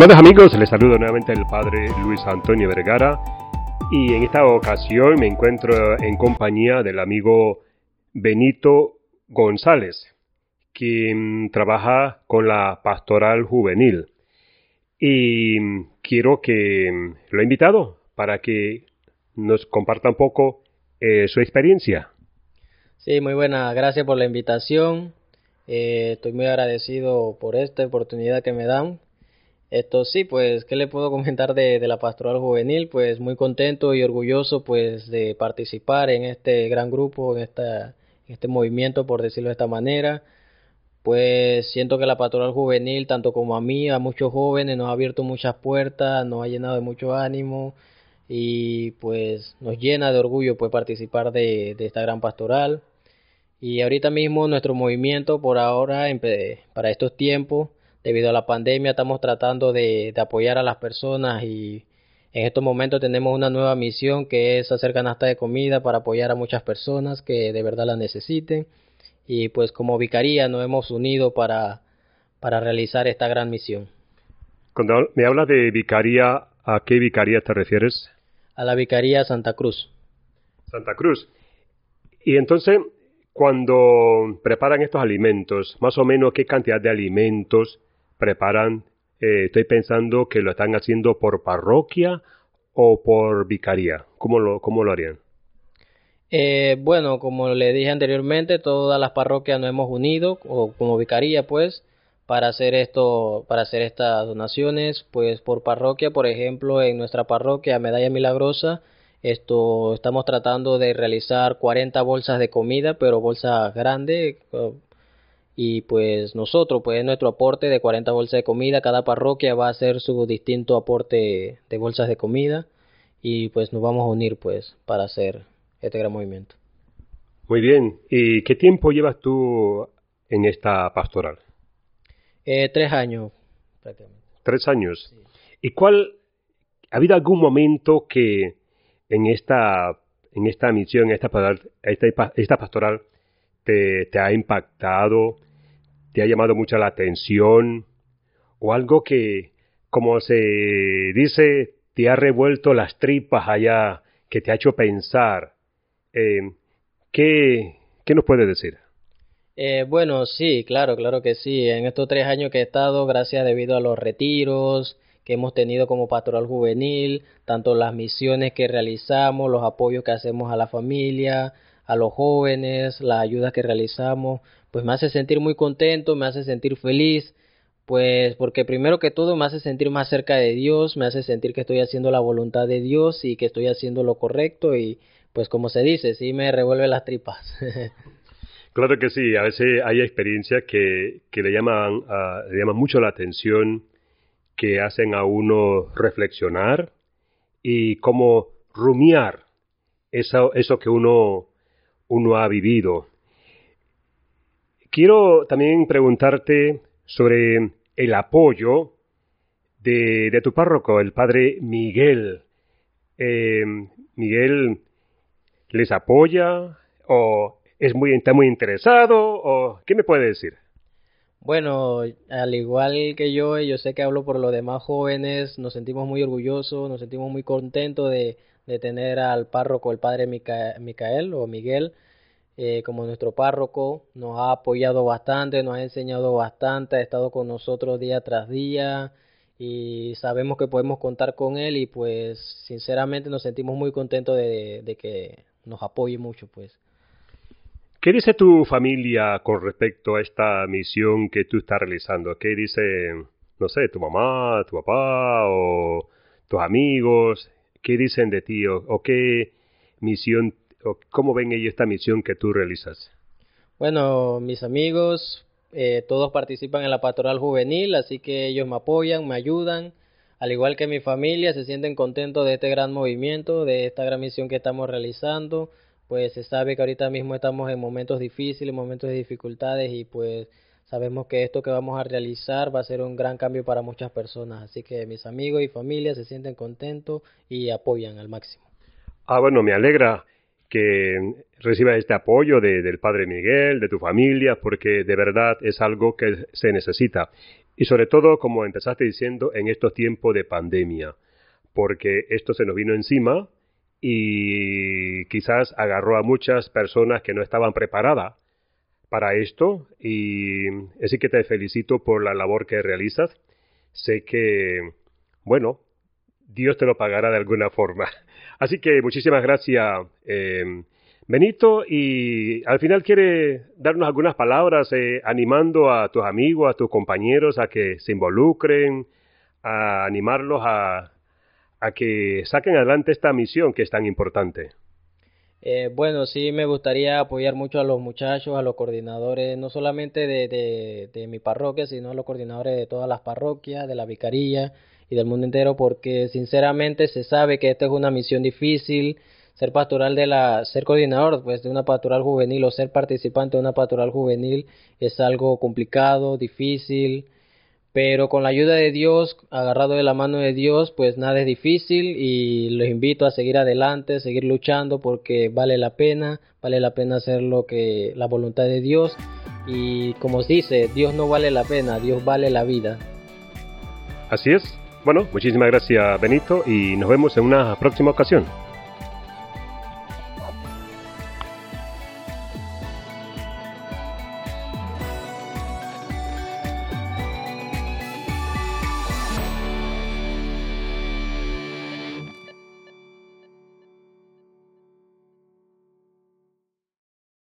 Amigos, les saludo nuevamente el Padre Luis Antonio Vergara y en esta ocasión me encuentro en compañía del amigo Benito González, quien trabaja con la pastoral juvenil. Y quiero que lo he invitado para que nos comparta un poco eh, su experiencia. Sí, muy buena, gracias por la invitación. Eh, estoy muy agradecido por esta oportunidad que me dan esto sí, pues, ¿qué le puedo comentar de, la pastoral juvenil? Pues muy contento y orgulloso pues de participar en este gran grupo, en, esta, este movimiento, por decirlo de esta manera. Pues siento que la pastoral juvenil, tanto como a mí, a muchos jóvenes, nos ha abierto muchas puertas, nos ha llenado de mucho ánimo y pues nos llena de orgullo pues participar de, de esta gran pastoral. Y ahorita mismo nuestro movimiento por ahora, para estos tiempos, debido a la pandemia estamos tratando de, apoyar a las personas y en estos momentos tenemos una nueva misión que es hacer canasta de comida para apoyar a muchas personas que de verdad la necesiten y pues como vicaría nos hemos unido para, para realizar esta gran misión. Cuando me habla de vicaría, ¿a qué vicaría te refieres? A la vicaría Santa Cruz. Santa Cruz. Y entonces, cuando preparan estos alimentos, más o menos qué cantidad de alimentos preparan, eh, estoy pensando que lo están haciendo por parroquia o por vicaría. ¿Cómo lo, cómo lo harían? Eh, bueno, como le dije anteriormente, todas las parroquias nos hemos unido, o como vicaría, pues, para hacer esto, para hacer estas donaciones, pues por parroquia, por ejemplo, en nuestra parroquia Medalla Milagrosa, esto estamos tratando de realizar 40 bolsas de comida, pero bolsas grandes, y pues nosotros, pues nuestro aporte de 40 bolsas de comida, cada parroquia va a hacer su distinto aporte de bolsas de comida y pues nos vamos a unir pues para hacer este gran movimiento. Muy bien, ¿y qué tiempo llevas tú en esta pastoral? Eh, tres años prácticamente. Tres años. ¿Y cuál, ha habido algún momento que en esta, en esta misión, esta, esta, esta pastoral, te, te ha impactado? Ha llamado mucho la atención o algo que, como se dice, te ha revuelto las tripas allá, que te ha hecho pensar. Eh, ¿qué, ¿Qué nos puede decir? Eh, bueno, sí, claro, claro que sí. En estos tres años que he estado, gracias debido a los retiros que hemos tenido como pastoral juvenil, tanto las misiones que realizamos, los apoyos que hacemos a la familia, a los jóvenes, las ayudas que realizamos, pues me hace sentir muy contento, me hace sentir feliz, pues porque primero que todo me hace sentir más cerca de Dios, me hace sentir que estoy haciendo la voluntad de Dios y que estoy haciendo lo correcto y pues como se dice, sí me revuelve las tripas. claro que sí, a veces hay experiencias que, que le, llaman, le llaman mucho la atención, que hacen a uno reflexionar y como rumiar eso, eso que uno, uno ha vivido. Quiero también preguntarte sobre el apoyo de, tu párroco, el padre Miguel. Eh, Miguel, ¿les apoya o es muy, está muy interesado o qué me puede decir? Bueno, al igual que yo, yo sé que hablo por los demás jóvenes, nos sentimos muy orgullosos, nos sentimos muy contentos de, de tener al párroco, el padre Micael o Miguel, eh, como nuestro párroco, nos ha apoyado bastante, nos ha enseñado bastante, ha estado con nosotros día tras día y sabemos que podemos contar con él y pues sinceramente nos sentimos muy contentos de, de que nos apoye mucho pues. ¿Qué dice tu familia con respecto a esta misión que tú estás realizando? ¿Qué dice, no sé, tu mamá, tu papá o tus amigos? ¿Qué dicen de ti o, o qué misión cómo ven ellos esta misión que tú realizas? Bueno, mis amigos, eh, todos participan en la pastoral juvenil, así que ellos me apoyan, me ayudan, al igual que mi familia, se sienten contentos de este gran movimiento, de esta gran misión que estamos realizando, pues se sabe que ahorita mismo estamos en momentos difíciles, momentos de dificultades y pues sabemos que esto que vamos a realizar va a ser un gran cambio para muchas personas, así que mis amigos y familia se sienten contentos y apoyan al máximo. Ah, bueno, me alegra que recibas este apoyo de, del Padre Miguel, de tu familia, porque de verdad es algo que se necesita. Y sobre todo, como empezaste diciendo, en estos tiempos de pandemia, porque esto se nos vino encima y quizás agarró a muchas personas que no estaban preparadas para esto y así que te felicito por la labor que realizas. Sé que, bueno, Dios te lo pagará de alguna forma. Así que muchísimas gracias, eh, Benito. Y al final quiere darnos algunas palabras eh, animando a tus amigos, a tus compañeros a que se involucren, a animarlos a, a que saquen adelante esta misión que es tan importante. Eh, bueno, sí me gustaría apoyar mucho a los muchachos, a los coordinadores, no solamente de, de, mi parroquia, sino a los coordinadores de todas las parroquias, de la vicaría y del mundo entero, porque sinceramente se sabe que esta es una misión difícil, ser pastoral de la, ser coordinador pues de una pastoral juvenil o ser participante de una pastoral juvenil es algo complicado, difícil, pero con la ayuda de Dios, agarrado de la mano de Dios, pues nada es difícil y los invito a seguir adelante, seguir luchando porque vale la pena, vale la pena hacer lo que la voluntad de Dios y como se dice, Dios no vale la pena, Dios vale la vida. Así es. Bueno, muchísimas gracias Benito y nos vemos en una próxima ocasión.